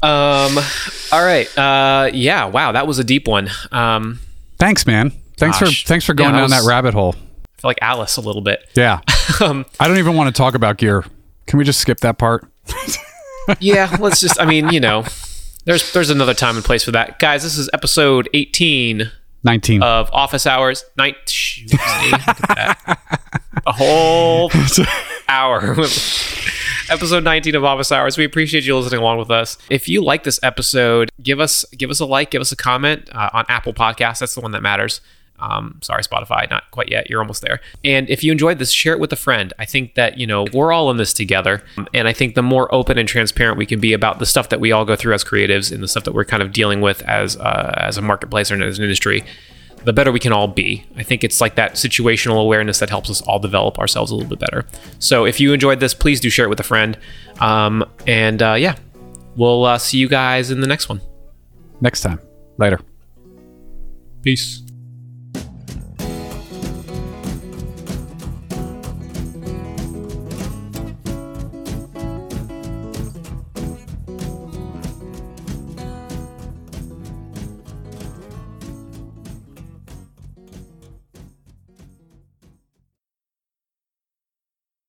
um all right. Uh yeah, wow, that was a deep one. Um Thanks, man. Thanks gosh. for thanks for going yeah, down was, that rabbit hole. I feel like Alice a little bit. Yeah. *laughs* um, I don't even want to talk about gear. Can we just skip that part? *laughs* yeah, let's just I mean, you know, there's there's another time and place for that, guys. This is episode 18, 19 of Office Hours. Night, a whole hour. *laughs* episode 19 of Office Hours. We appreciate you listening along with us. If you like this episode, give us give us a like, give us a comment uh, on Apple podcast That's the one that matters. Um, sorry, Spotify, not quite yet. You're almost there. And if you enjoyed this, share it with a friend. I think that, you know, we're all in this together. And I think the more open and transparent we can be about the stuff that we all go through as creatives and the stuff that we're kind of dealing with as, uh, as a marketplace or as an industry, the better we can all be. I think it's like that situational awareness that helps us all develop ourselves a little bit better. So if you enjoyed this, please do share it with a friend. Um, and uh, yeah, we'll uh, see you guys in the next one. Next time. Later. Peace.